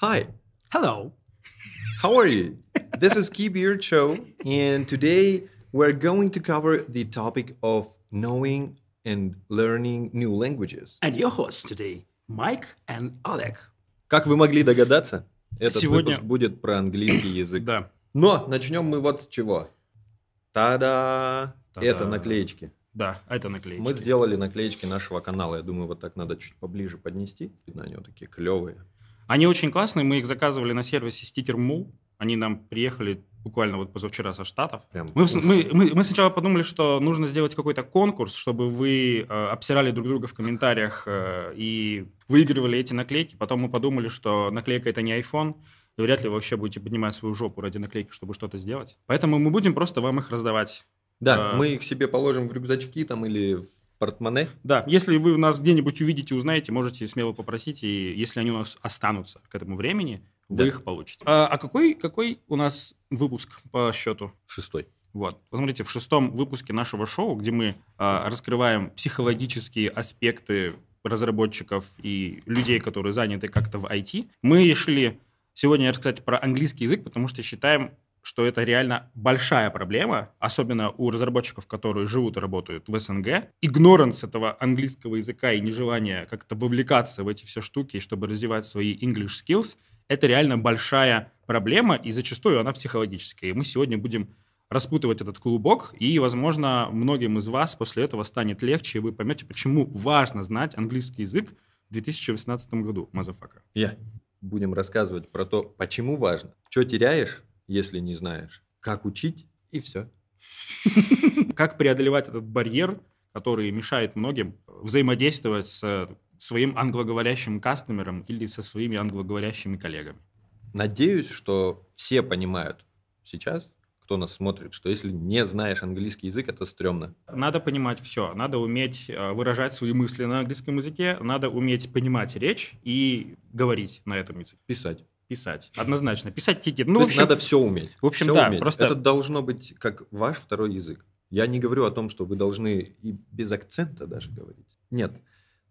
Hi, Hello. how are you? This is Key Beard Show, and today we're going to cover the topic of knowing and learning new languages. And your hosts today, Mike and Oleg. Как вы могли догадаться, этот Сегодня- выпуск будет про английский язык. Да. Но начнем мы вот с чего. Та-да! Та-да. Это наклеечки. Да, это наклеечки. Мы сделали наклеечки нашего канала. Я думаю, вот так надо чуть поближе поднести. Видно, они вот такие клевые. Они очень классные, мы их заказывали на сервисе Sticker Mall. Они нам приехали буквально вот позавчера со Штатов. Прям. Мы, мы, мы, мы сначала подумали, что нужно сделать какой-то конкурс, чтобы вы э, обсирали друг друга в комментариях э, и выигрывали эти наклейки. Потом мы подумали, что наклейка это не iPhone, и вряд ли вы вообще будете поднимать свою жопу ради наклейки, чтобы что-то сделать. Поэтому мы будем просто вам их раздавать. Да, А. мы их себе положим в рюкзачки там или в портмоне. Да, если вы нас где-нибудь увидите, узнаете, можете смело попросить, и если они у нас останутся к этому времени, вы Да. их получите. А, а какой, какой у нас выпуск по счету? Шестой. Вот, посмотрите, в шестом выпуске нашего шоу, где мы а, раскрываем психологические аспекты разработчиков и людей, которые заняты как-то в IT, мы решили сегодня рассказать про английский язык, потому что считаем, что это реально большая проблема, особенно у разработчиков, которые живут и работают в СНГ. Игноранс этого английского языка и нежелание как-то вовлекаться в эти все штуки, чтобы развивать свои English skills, это реально большая проблема, и зачастую она психологическая. И мы сегодня будем распутывать этот клубок, и, возможно, многим из вас после этого станет легче, и вы поймете, почему важно знать английский язык в 2018 году, motherfucker. Я. Будем рассказывать про то, почему важно. Что теряешь, если не знаешь. Как учить, и все. Как преодолевать этот барьер, который мешает многим взаимодействовать с своим англоговорящим кастомером или со своими англоговорящими коллегами. Надеюсь, что все понимают сейчас, кто нас смотрит, что если не знаешь английский язык, это стрёмно. Надо понимать все. Надо уметь э, выражать свои мысли на английском языке, надо уметь понимать речь и говорить на этом языке. Писать. Писать. Однозначно. Писать тикет. Ну, То есть общем, надо все уметь. в общем, Всё да, уметь. просто- Это должно быть как ваш второй язык. Я не говорю о том, что вы должны и без акцента даже говорить. Нет.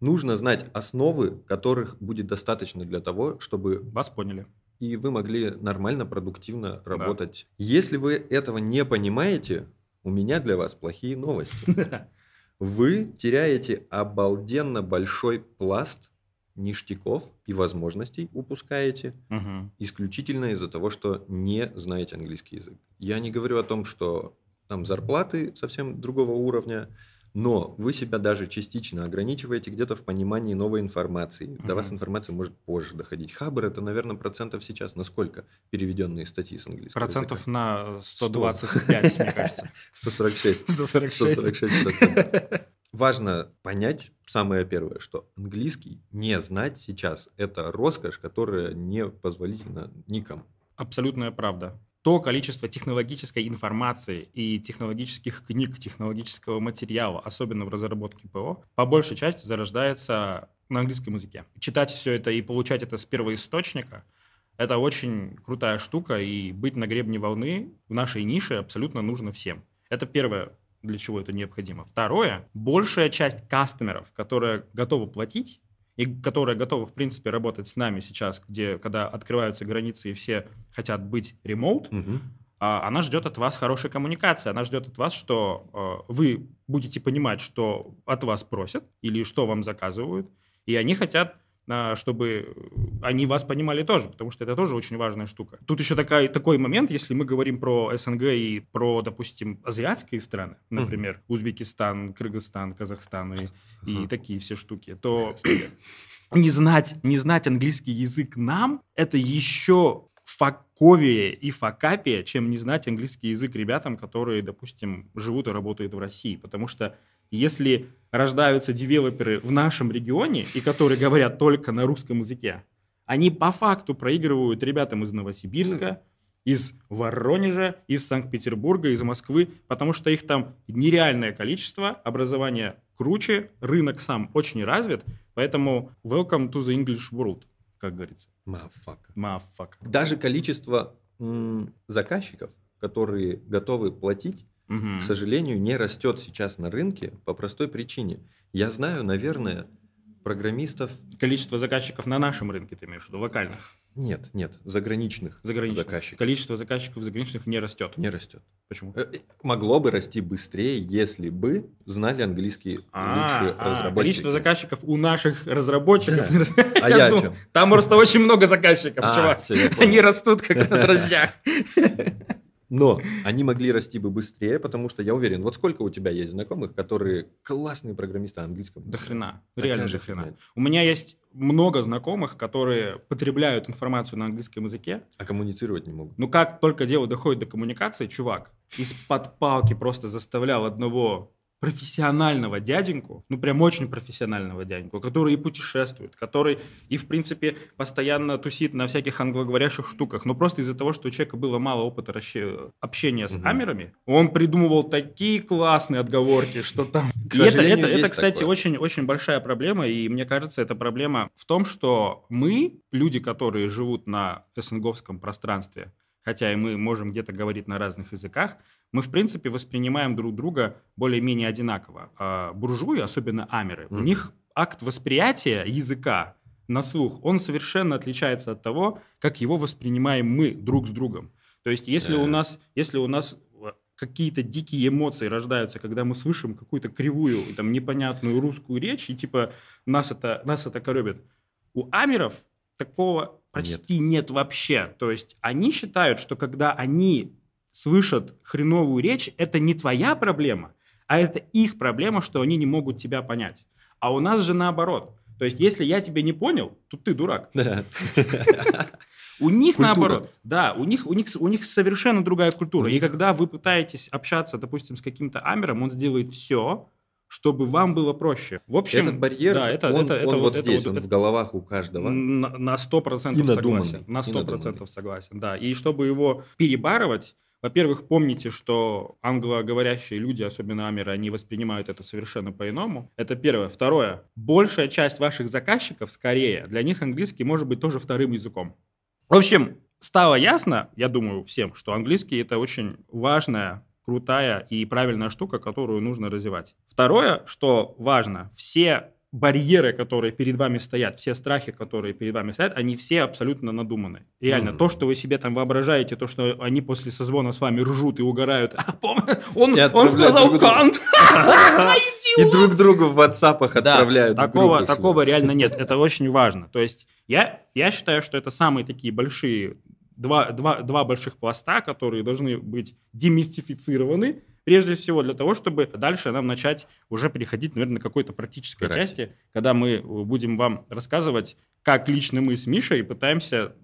Нужно знать основы, которых будет достаточно для того, чтобы вас поняли. и вы могли нормально, продуктивно работать. Если вы этого не понимаете, у меня для вас плохие новости. Вы теряете обалденно большой пласт ништяков и возможностей упускаете Мгм. исключительно из-за того, что не знаете английский язык. Я не говорю о том, что там зарплаты совсем другого уровня, но вы себя даже частично ограничиваете где-то в понимании новой информации. До вас информация может позже доходить. Хабр это, наверное, процентов сейчас на сколько переведенные статьи с английского Процентов языка? на 125, мне кажется. 146. 146. 146 процентов. Важно понять, самое первое, что английский не знать сейчас – это роскошь, которая не позволительна никому. Абсолютная правда. То количество технологической информации и технологических книг, технологического материала, особенно в разработке ПО, по большей части зарождается на английском языке. Читать все это и получать это с первоисточника – это очень крутая штука, и быть на гребне волны в нашей нише абсолютно нужно всем. Это первое, для чего это необходимо. Второе, большая часть кастомеров, которые готовы платить, и которая готова, в принципе, работать с нами сейчас, где, когда открываются границы и все хотят быть ремоут, а, она ждет от вас хорошей коммуникации. Она ждет от вас, что э, вы будете понимать, что от вас просят или что вам заказывают, и они хотят а, чтобы они вас понимали тоже, потому что это тоже очень важная штука. Тут еще такая, такой момент, если мы говорим про СНГ и про, допустим, азиатские страны, например, Узбекистан, Кыргызстан, Казахстан и, и Мгм. такие все штуки, то не знать, не знать английский язык нам, это еще факовее и факапее, чем не знать английский язык ребятам, которые, допустим, живут и работают в России. Потому что если рождаются девелоперы в нашем регионе, и которые говорят только на русском языке, они по факту проигрывают ребятам из Новосибирска, из Воронежа, из Санкт-Петербурга, из Москвы, потому что их там нереальное количество, образование круче, рынок сам очень развит, поэтому welcome to the English world, как говорится. Мафак. Мафак. Даже количество м, заказчиков, которые готовы платить, К сожалению, не растет сейчас на рынке по простой причине. Я знаю, наверное, программистов, Количество заказчиков на нашем рынке, ты имеешь в виду, локальных. Нет, нет, заграничных, Заграничных. заказчиков. Количество заказчиков заграничных не растет. Не растет. Почему? Э, э, Могло бы расти быстрее, если бы знали английский А, а, разработчики. количество заказчиков у наших разработчиков. Да. А я о думал, чем? Там просто очень много заказчиков, А, чувак. я. Они растут как на дрожжах. Но они могли расти бы быстрее, потому что я уверен, вот сколько у тебя есть знакомых, которые классные программисты английского? До хрена. Такая Реально же до хрена. хрена. У меня есть много знакомых, которые потребляют информацию на английском языке, А коммуницировать не могут. но как только дело доходит до коммуникации, чувак из-под палки просто заставлял одного профессионального дяденьку, ну прям очень профессионального дяденьку, который и путешествует, который и в принципе постоянно тусит на всяких англоговорящих штуках, но просто из-за того, что у человека было мало опыта общения с Мгм. амерами, он придумывал такие классные отговорки, что там... И это, это, это, кстати, такое. очень, очень большая проблема, и мне кажется, эта проблема в том, что мы, люди, которые живут на СНГовском пространстве, хотя и мы можем где-то говорить на разных языках, мы, в принципе, воспринимаем друг друга более-менее одинаково. А буржуи, особенно амеры, у Мгм. них акт восприятия языка на слух, он совершенно отличается от того, как его воспринимаем мы друг с другом. То есть, если у Да. нас, если у нас э, какие-то дикие эмоции рождаются, когда мы слышим какую-то кривую, и там, непонятную русскую речь, и типа нас это, нас это коробит. У амеров такого почти нет. вообще. То есть они считают, что когда они слышат хреновую речь, это не твоя проблема, а это их проблема, что они не могут тебя понять. А у нас же наоборот. То есть если я тебя не понял, то ты дурак. У них Культура. наоборот. Да, у них, у, них, у них совершенно другая культура. И когда вы пытаетесь общаться, допустим, с каким-то амером, он сделает все, чтобы вам было проще. В общем, Этот барьер, да, это, он, это, это он вот это здесь, вот- он это- в головах у каждого. на, на 100% И надуманный, согласен. На и 100% надуманный. согласен, да. И чтобы его перебарывать, во-первых, помните, что англоговорящие люди, особенно амеры, они воспринимают это совершенно по-иному. Это первое. Второе. Большая часть ваших заказчиков, скорее, для них английский может быть тоже вторым языком. В общем, стало ясно, я думаю, всем, что английский это очень важная, крутая и правильная штука, которую нужно развивать. Второе, что важно, все барьеры, которые перед вами стоят, все страхи, которые перед вами стоят, они все абсолютно надуманы. Реально, Мгм. то, что вы себе там воображаете, то, что они после созвона с вами ржут и угорают, «А, пом- он, И он сказал друг кант. И друг другу в WhatsApp отправляют. такого, такого реально нет. Это очень важно. То есть я, я считаю, что это самые такие большие, два, два, два больших пласта, которые должны быть демистифицированы, прежде всего для того, чтобы дальше нам начать уже переходить, наверное, на какой-то практической Карать. части, когда мы э, будем вам рассказывать, как лично мы с Мишей пытаемся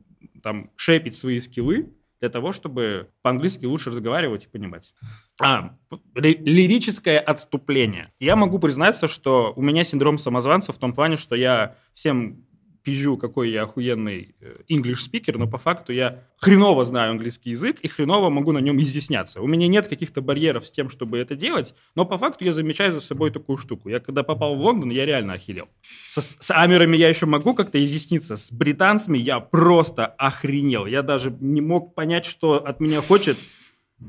там шепить свои скиллы для того, чтобы по-английски лучше разговаривать и понимать. А, ли- лирическое отступление. Я могу признаться, что у меня синдром самозванца в том плане, что я всем пизжу, какой я охуенный э, English speaker, но по факту я хреново знаю английский язык и хреново могу на нем изъясняться. У меня нет каких-то барьеров с тем, чтобы это делать, но по факту я замечаю за собой такую штуку. Я когда попал в Лондон, я реально охерел. Со- с амерами я еще могу как-то изъясниться, с британцами я просто охренел. Я даже не мог понять, что от меня хочет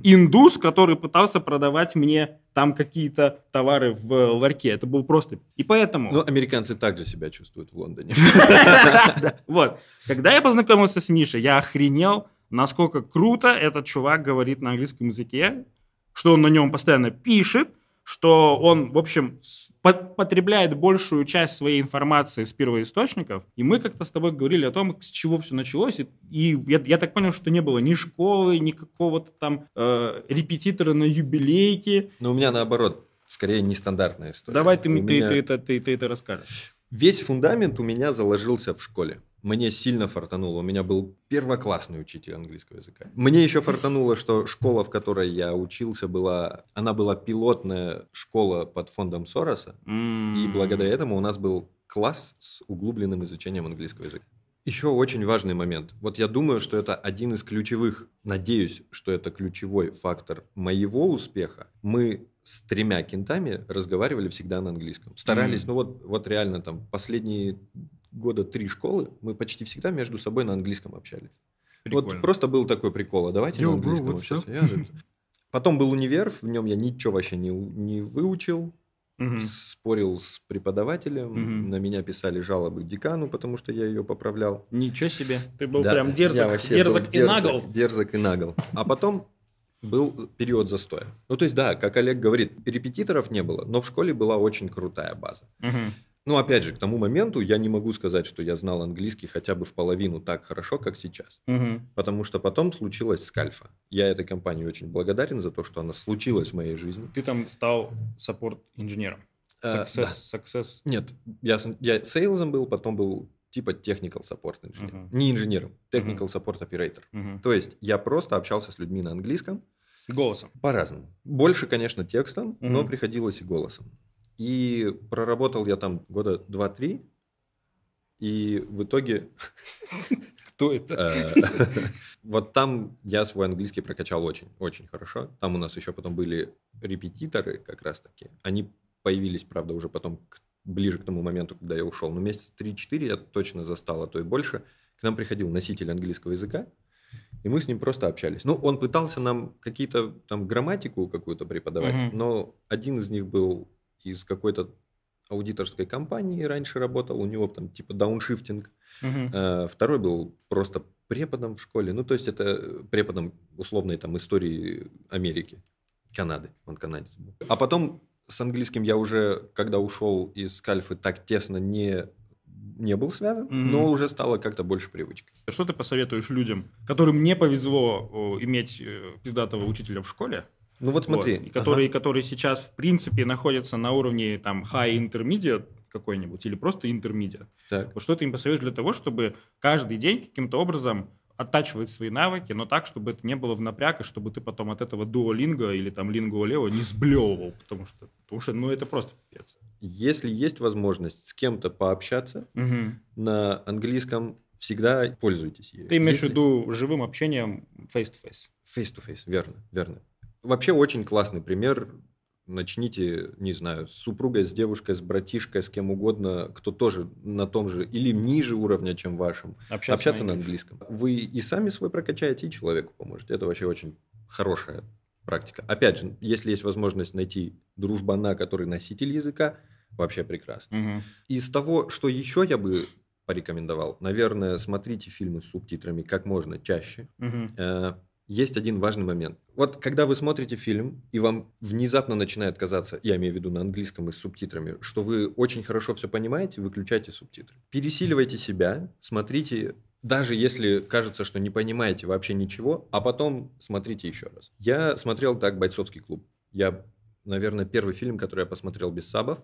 индус, который пытался продавать мне там какие-то товары в ларьке. Это был просто... И поэтому... Ну, американцы также себя чувствуют в Лондоне. Вот. Когда я познакомился с Мишей, я охренел, насколько круто этот чувак говорит на английском языке, что он на нем постоянно пишет, что он, в общем, потребляет большую часть своей информации с первоисточников. И мы как-то с тобой говорили о том, с чего все началось. И, и я, я так понял, что не было ни школы, ни какого-то там э, репетитора на юбилейке. Но у меня наоборот, скорее нестандартная история. Давай ты, ты, меня- ты, это, ты, ты это расскажешь. Весь фундамент у меня заложился в школе. Мне сильно фартануло. У меня был первоклассный учитель английского языка. Мне еще фартануло, что школа, в которой я учился, была, она была пилотная школа под фондом Сороса. И благодаря этому у нас был класс с углубленным изучением английского языка. Еще очень важный момент. Вот я думаю, что это один из ключевых, надеюсь, что это ключевой фактор моего успеха. Мы с тремя кентами разговаривали всегда на английском. Старались, Мгм. ну вот, вот реально там последние года три школы мы почти всегда между собой на английском общались. Прикольно. Вот просто был такой прикол, а давайте Yo, на bro, английском же- Потом был универ, в нем я ничего вообще не, не выучил. угу. спорил с преподавателем, угу. на меня писали жалобы декану, потому что я ее поправлял. Ничего себе, ты был да, прям дерзок, дерзок и дерзок, нагл. Дерзок и нагл. А потом был период застоя. Ну, то есть, да, как Олег говорит, репетиторов не было, но в школе была очень крутая база. Угу. Ну, опять же, к тому моменту я не могу сказать, что я знал английский хотя бы в половину так хорошо, как сейчас. Угу. Потому что потом случилась скальфа. Я этой компании очень благодарен за то, что она случилась в моей жизни. Ты там стал саппорт-инженером? Success, uh, да. success. Нет, я, я сейлзом был, потом был типа technical support инженер. Uh-huh. Не инженером, technical uh-huh. support operator. Uh-huh. То есть я просто общался с людьми на английском. Голосом? По-разному. Больше, конечно, текстом, uh-huh. но приходилось и голосом. И проработал я там года 2-3, и в итоге... Кто это? Э, вот там я свой английский прокачал очень-очень хорошо. Там у нас еще потом были репетиторы как раз-таки. Они появились, правда, уже потом ближе к тому моменту, когда я ушел. Но месяца 3-4 я точно застал, а то и больше. К нам приходил носитель английского языка, и мы с ним просто общались. Ну, он пытался нам какие-то там грамматику какую-то преподавать, uh-huh. но один из них был из какой-то аудиторской компании раньше работал, у него там типа дауншифтинг. Uh-huh. Второй был просто преподом в школе. Ну, то есть это преподом условной там истории Америки, Канады. Он канадец был. А потом с английским я уже, когда ушел из Кальфы, так тесно не не был связан, mm-hmm. но уже стало как-то больше привычкой. Что ты посоветуешь людям, которым не повезло иметь э, пиздатого учителя в школе, ну вот смотри. Вот, которые, ага. которые сейчас, в принципе, находятся на уровне там high intermediate какой-нибудь или просто intermediate. Так. Вот что ты им посоветуешь для того, чтобы каждый день каким-то образом оттачивать свои навыки, но так, чтобы это не было в напряг, и чтобы ты потом от этого дуолинга или там лингуолео не сблевывал, потому что, потому что ну, это просто пипец. Если есть возможность с кем-то пообщаться угу. на английском, всегда пользуйтесь ею. Ты имеешь Если... в виду живым общением face-to-face? Face-to-face, верно, верно. Вообще очень классный пример. Начните, не знаю, с супругой, с девушкой, с братишкой, с кем угодно, кто тоже на том же или ниже уровня, чем вашим, общаться, общаться на английском. Вы и сами свой прокачаете, и человеку поможете. Это вообще очень хорошая практика. Опять же, если есть возможность найти дружбана, который носитель языка, вообще прекрасно. Угу. Из того, что еще я бы порекомендовал, наверное, смотрите фильмы с субтитрами как можно чаще. Угу есть один важный момент. Вот когда вы смотрите фильм, и вам внезапно начинает казаться, я имею в виду на английском и с субтитрами, что вы очень хорошо все понимаете, выключайте субтитры. Пересиливайте себя, смотрите, даже если кажется, что не понимаете вообще ничего, а потом смотрите еще раз. Я смотрел так «Бойцовский клуб». Я, наверное, первый фильм, который я посмотрел без сабов.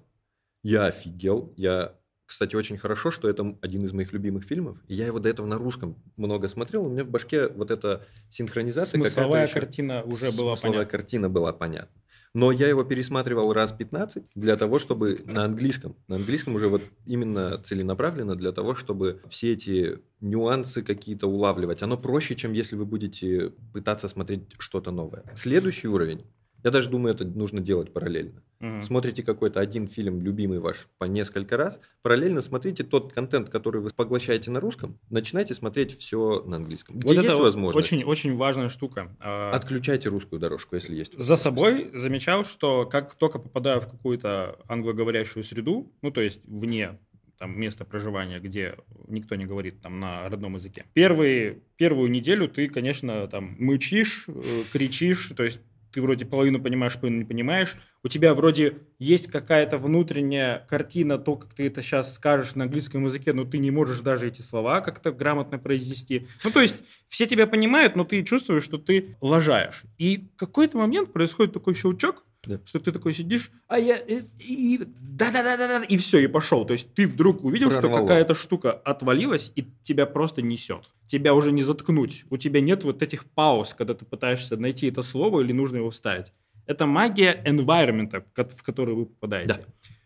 Я офигел, я кстати, очень хорошо, что это один из моих любимых фильмов. Я его до этого на русском много смотрел. У меня в башке вот эта синхронизация. Смысловая картина уже была Смысловая понятна. картина была понятна. Но я его пересматривал раз 15 для того, чтобы на английском, на английском уже вот именно целенаправленно для того, чтобы все эти нюансы какие-то улавливать. Оно проще, чем если вы будете пытаться смотреть что-то новое. Следующий уровень я даже думаю, это нужно делать параллельно. Угу. Смотрите какой-то один фильм, любимый ваш, по несколько раз. Параллельно смотрите тот контент, который вы поглощаете на русском. Начинайте смотреть все на английском. Где вот есть это возможность. Очень, очень важная штука. А, Отключайте русскую дорожку, если есть. За собой замечал, что как только попадаю в какую-то англоговорящую среду, ну то есть вне там место проживания, где никто не говорит там на родном языке. Первые, первую неделю ты, конечно, там мычишь, э, кричишь, то есть ты вроде половину понимаешь, половину не понимаешь. У тебя вроде есть какая-то внутренняя картина, то, как ты это сейчас скажешь на английском языке, но ты не можешь даже эти слова как-то грамотно произнести. Ну, то есть все тебя понимают, но ты чувствуешь, что ты лажаешь. И в какой-то момент происходит такой щелчок, да. Что ты такой сидишь, а я и да-да-да-да, и все, и пошел. То есть ты вдруг увидел, Прорвало. что какая-то штука отвалилась, и тебя просто несет. Тебя уже не заткнуть. У тебя нет вот этих пауз, когда ты пытаешься найти это слово или нужно его вставить. Это магия environment, в который вы попадаете. Да.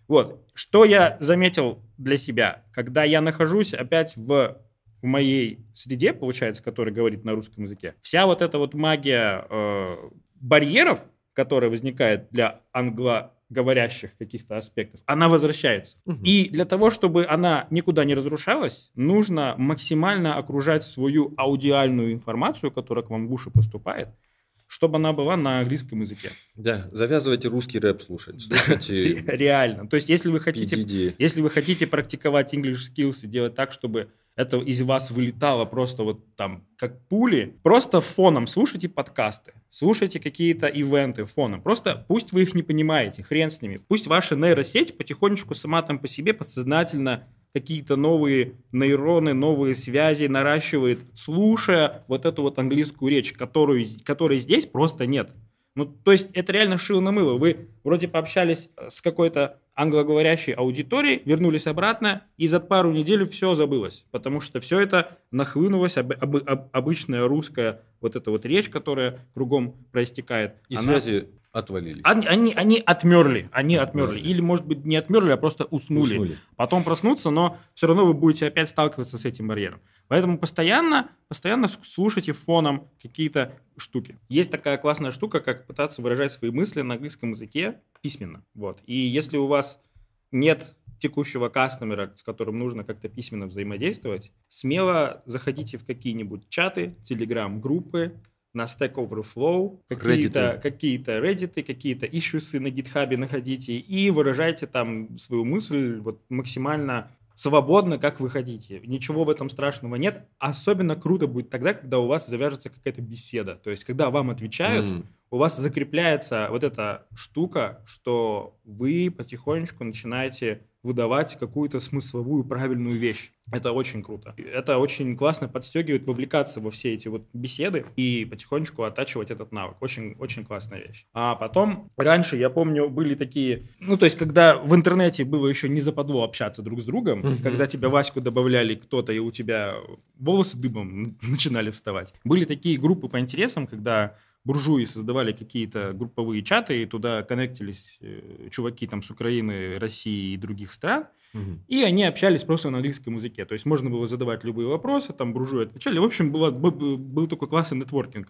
Вот. Что я заметил для себя, когда я нахожусь опять в в моей среде, получается, который говорит на русском языке, вся вот эта вот магия э, барьеров, которая возникает для англоговорящих каких-то аспектов, она возвращается. Угу. И для того, чтобы она никуда не разрушалась, нужно максимально окружать свою аудиальную информацию, которая к вам в уши поступает, чтобы она была на английском языке. Да, завязывайте русский рэп слушать. Слушайте Реально. То есть, если вы хотите, если вы хотите практиковать English skills и делать так, чтобы это из вас вылетало просто вот там как пули, просто фоном слушайте подкасты, слушайте какие-то ивенты фоном. Просто пусть вы их не понимаете, хрен с ними. Пусть ваша нейросеть потихонечку сама там по себе подсознательно какие-то новые нейроны, новые связи наращивает, слушая вот эту вот английскую речь, которую, которой здесь просто нет. Ну, то есть это реально шило на мыло. Вы вроде пообщались с какой-то англоговорящей аудиторией, вернулись обратно, и за пару недель все забылось, потому что все это нахлынулось, об, об, об, обычная русская вот эта вот речь, которая кругом проистекает. И она... связи отвалились. Они, они, они отмерли, они отмерли. Или, может быть, не отмерли, а просто уснули. уснули. Потом проснуться, но все равно вы будете опять сталкиваться с этим барьером. Поэтому постоянно, постоянно слушайте фоном какие-то штуки. Есть такая классная штука, как пытаться выражать свои мысли на английском языке письменно. Вот. И если у вас нет текущего кастомера, с которым нужно как-то письменно взаимодействовать, смело заходите в какие-нибудь чаты, телеграм-группы, на Stack Overflow, какие-то какие Reddit, какие-то ишусы на GitHub находите и выражайте там свою мысль вот максимально свободно, как вы хотите. Ничего в этом страшного нет. Особенно круто будет тогда, когда у вас завяжется какая-то беседа. То есть, когда вам отвечают, mm. у вас закрепляется вот эта штука, что вы потихонечку начинаете выдавать какую-то смысловую правильную вещь. Это очень круто. Это очень классно подстегивает вовлекаться во все эти вот беседы и потихонечку оттачивать этот навык. Очень, очень классная вещь. А потом, раньше, я помню, были такие... Ну, то есть, когда в интернете было еще не западло общаться друг с другом, mm-hmm. когда тебя Ваську добавляли кто-то, и у тебя волосы дыбом начинали вставать. Были такие группы по интересам, когда буржуи создавали какие-то групповые чаты, и туда коннектились э, чуваки там с Украины, России и других стран, угу. и они общались просто на английском языке. То есть можно было задавать любые вопросы, там буржуи отвечали. В общем, было, был такой классный нетворкинг.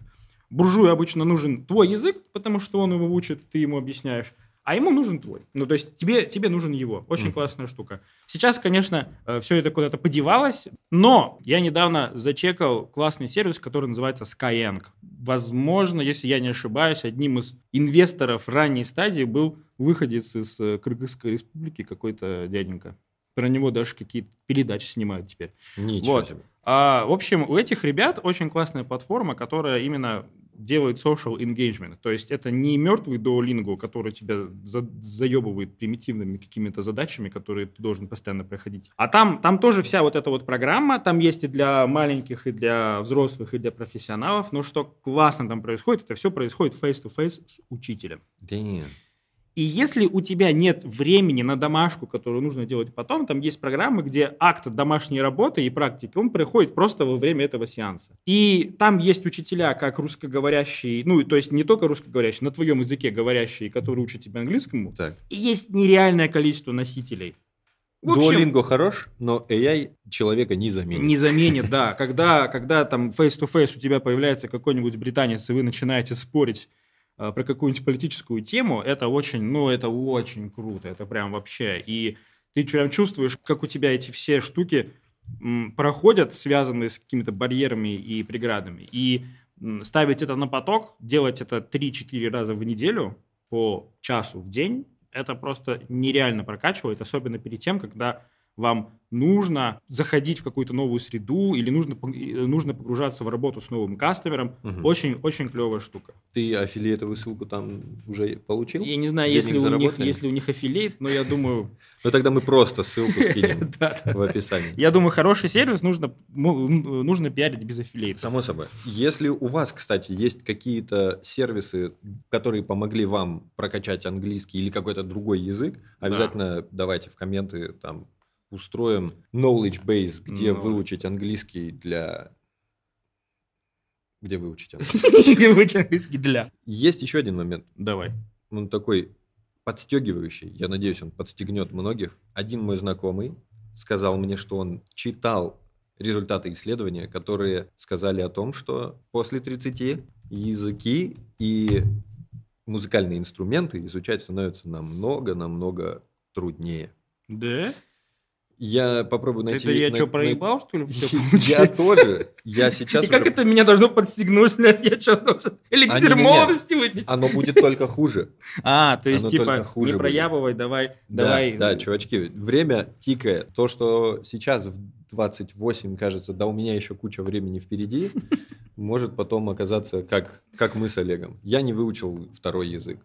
Буржую обычно нужен твой язык, потому что он его учит, ты ему объясняешь а ему нужен твой. Ну, то есть тебе, тебе нужен его. Очень mm. классная штука. Сейчас, конечно, э, все это куда-то подевалось, но я недавно зачекал классный сервис, который называется Skyeng. Возможно, если я не ошибаюсь, одним из инвесторов ранней стадии был выходец из э, Кыргызской республики, какой-то дяденька. Про него даже какие-то передачи снимают теперь. Ничего вот. себе. А, в общем, у этих ребят очень классная платформа, которая именно делает social engagement. То есть это не мертвый Duolingo, который тебя за, заебывает примитивными какими-то задачами, которые ты должен постоянно проходить. А там, там тоже вся вот эта вот программа, там есть и для маленьких, и для взрослых, и для профессионалов. Но что классно там происходит, это все происходит face-to-face с учителем. Damn. И если у тебя нет времени на домашку, которую нужно делать потом, там есть программы, где акт домашней работы и практики, он проходит просто во время этого сеанса. И там есть учителя, как русскоговорящие, ну, то есть не только русскоговорящие, на твоем языке говорящие, которые учат тебя английскому. Так. И есть нереальное количество носителей. Duolingo хорош, но AI человека не заменит. Не заменит, да. Когда, когда там face-to-face у тебя появляется какой-нибудь британец, и вы начинаете спорить про какую-нибудь политическую тему, это очень, ну, это очень круто, это прям вообще. И ты прям чувствуешь, как у тебя эти все штуки проходят, связанные с какими-то барьерами и преградами. И ставить это на поток, делать это 3-4 раза в неделю по часу в день, это просто нереально прокачивает, особенно перед тем, когда вам нужно заходить в какую-то новую среду или нужно, э, нужно погружаться в работу с новым кастомером. Очень-очень угу. клевая штука. Ты аффилиетовую ссылку там уже получил? Я не знаю, если у, них, если у них аффилиет, но я думаю... Ну тогда мы просто ссылку скинем в описании. Я думаю, хороший сервис нужно, нужно пиарить без аффилиета. Само собой. Если у вас, кстати, есть какие-то сервисы, которые помогли вам прокачать английский или какой-то другой язык, обязательно давайте в комменты там устроим knowledge base, где knowledge. выучить английский для... Где выучить английский? Где выучить английский для? Есть еще один момент. Давай. Он такой подстегивающий. Я надеюсь, он подстегнет многих. Один мой знакомый сказал мне, что он читал результаты исследования, которые сказали о том, что после 30 языки и музыкальные инструменты изучать становится намного-намного труднее. Да? Я попробую найти... Это я на- что, на- проебал, что ли, все Я тоже. Я сейчас И как это меня должно подстегнуть, блядь? Я что, должен эликсир А, молодости выпить? Оно будет только хуже. А, то есть, Оно типа, хуже не будет. проябывай, давай, Да, давай. да, чувачки, время тикает. То, что сейчас в 28, кажется, да у меня еще куча времени впереди, может потом оказаться как, как мы с Олегом. Я не выучил второй язык.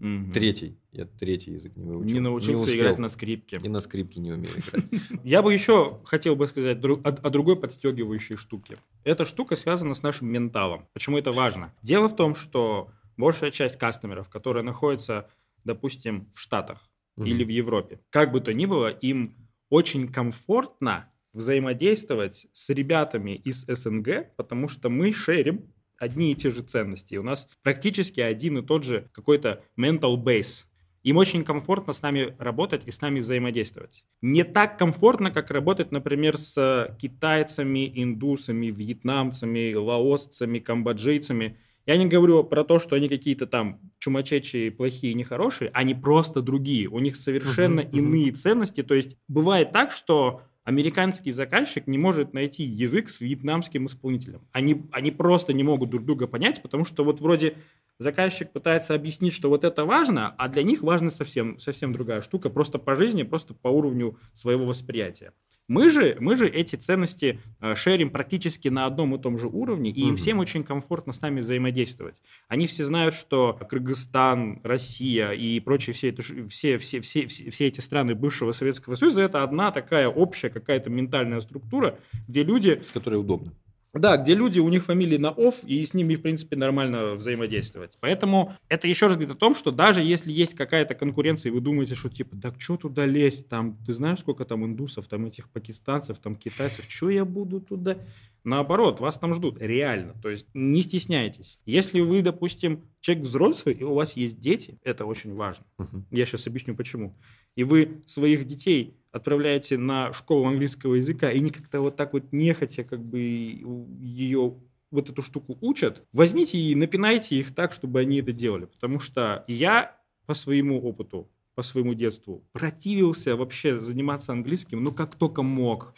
Мгм. Третий. Я третий язык не выучил. Не научился успел. играть на скрипке. И на скрипке не умею играть. Я бы еще хотел бы сказать о, другой подстегивающей штуке. Эта штука связана с нашим менталом. Почему это важно? Дело в том, что большая часть кастомеров, которые находятся, допустим, в Штатах или в Европе, как бы то ни было, им очень комфортно взаимодействовать с ребятами из СНГ, потому что мы шерим одни и те же ценности. У нас практически один и тот же какой-то mental base. Им очень комфортно с нами работать и с нами взаимодействовать. Не так комфортно, как работать, например, с китайцами, индусами, вьетнамцами, лаосцами, камбоджийцами. Я не говорю про то, что они какие-то там чумачечие, плохие, нехорошие, они просто другие. У них совершенно мгм. иные ценности. То есть бывает так, что американский заказчик не может найти язык с вьетнамским исполнителем. Они, они просто не могут друг друга понять, потому что вот вроде заказчик пытается объяснить, что вот это важно, а для них важна совсем, совсем другая штука, просто по жизни, просто по уровню своего восприятия. Мы же, мы же эти ценности э, шерим практически на одном и том же уровне, и им Мгм. всем очень комфортно с нами взаимодействовать. Они все знают, что Кыргызстан, Россия и прочие все, это все, все, все, все эти страны бывшего Советского Союза это одна такая общая какая-то ментальная структура, где люди С которой удобно. Да, где люди, у них фамилии на оф, и с ними, в принципе, нормально взаимодействовать. Поэтому это еще раз говорит о том, что даже если есть какая-то конкуренция, и вы думаете, что типа, да что туда лезть, там, ты знаешь, сколько там индусов, там этих пакистанцев, там китайцев, что я буду туда? Наоборот, вас там ждут, реально. То есть не стесняйтесь. Если вы, допустим, человек взрослый, и у вас есть дети, это очень важно. Мгм. Я сейчас объясню почему. И вы своих детей отправляете на школу английского языка, и они как-то вот так вот нехотя как бы ее вот эту штуку учат, возьмите и напинайте их так, чтобы они это делали. Потому что я по своему опыту, по своему детству противился вообще заниматься английским, ну как только мог.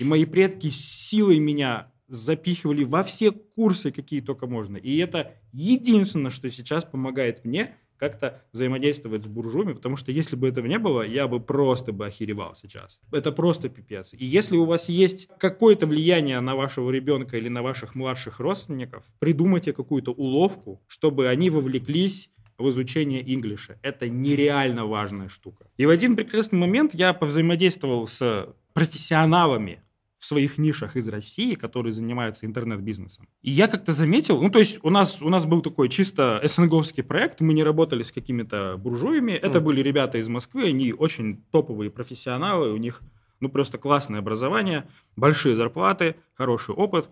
И мои предки силой меня запихивали во все курсы, какие только можно. И это единственное, что сейчас помогает мне как-то взаимодействовать с буржуями, потому что если бы этого не было, я бы просто бы охеревал сейчас. Это просто пипец. И если у вас есть какое-то влияние на вашего ребенка или на ваших младших родственников, придумайте какую-то уловку, чтобы они вовлеклись в изучение инглиша. Это нереально важная штука. И в один прекрасный момент я повзаимодействовал с профессионалами в своих нишах из России, которые занимаются интернет-бизнесом. И я как-то заметил, ну, то есть у нас, у нас был такой чисто СНГовский проект, мы не работали с какими-то буржуями, это Мгм. были ребята из Москвы, они очень топовые профессионалы, у них, ну, просто классное образование, большие зарплаты, хороший опыт.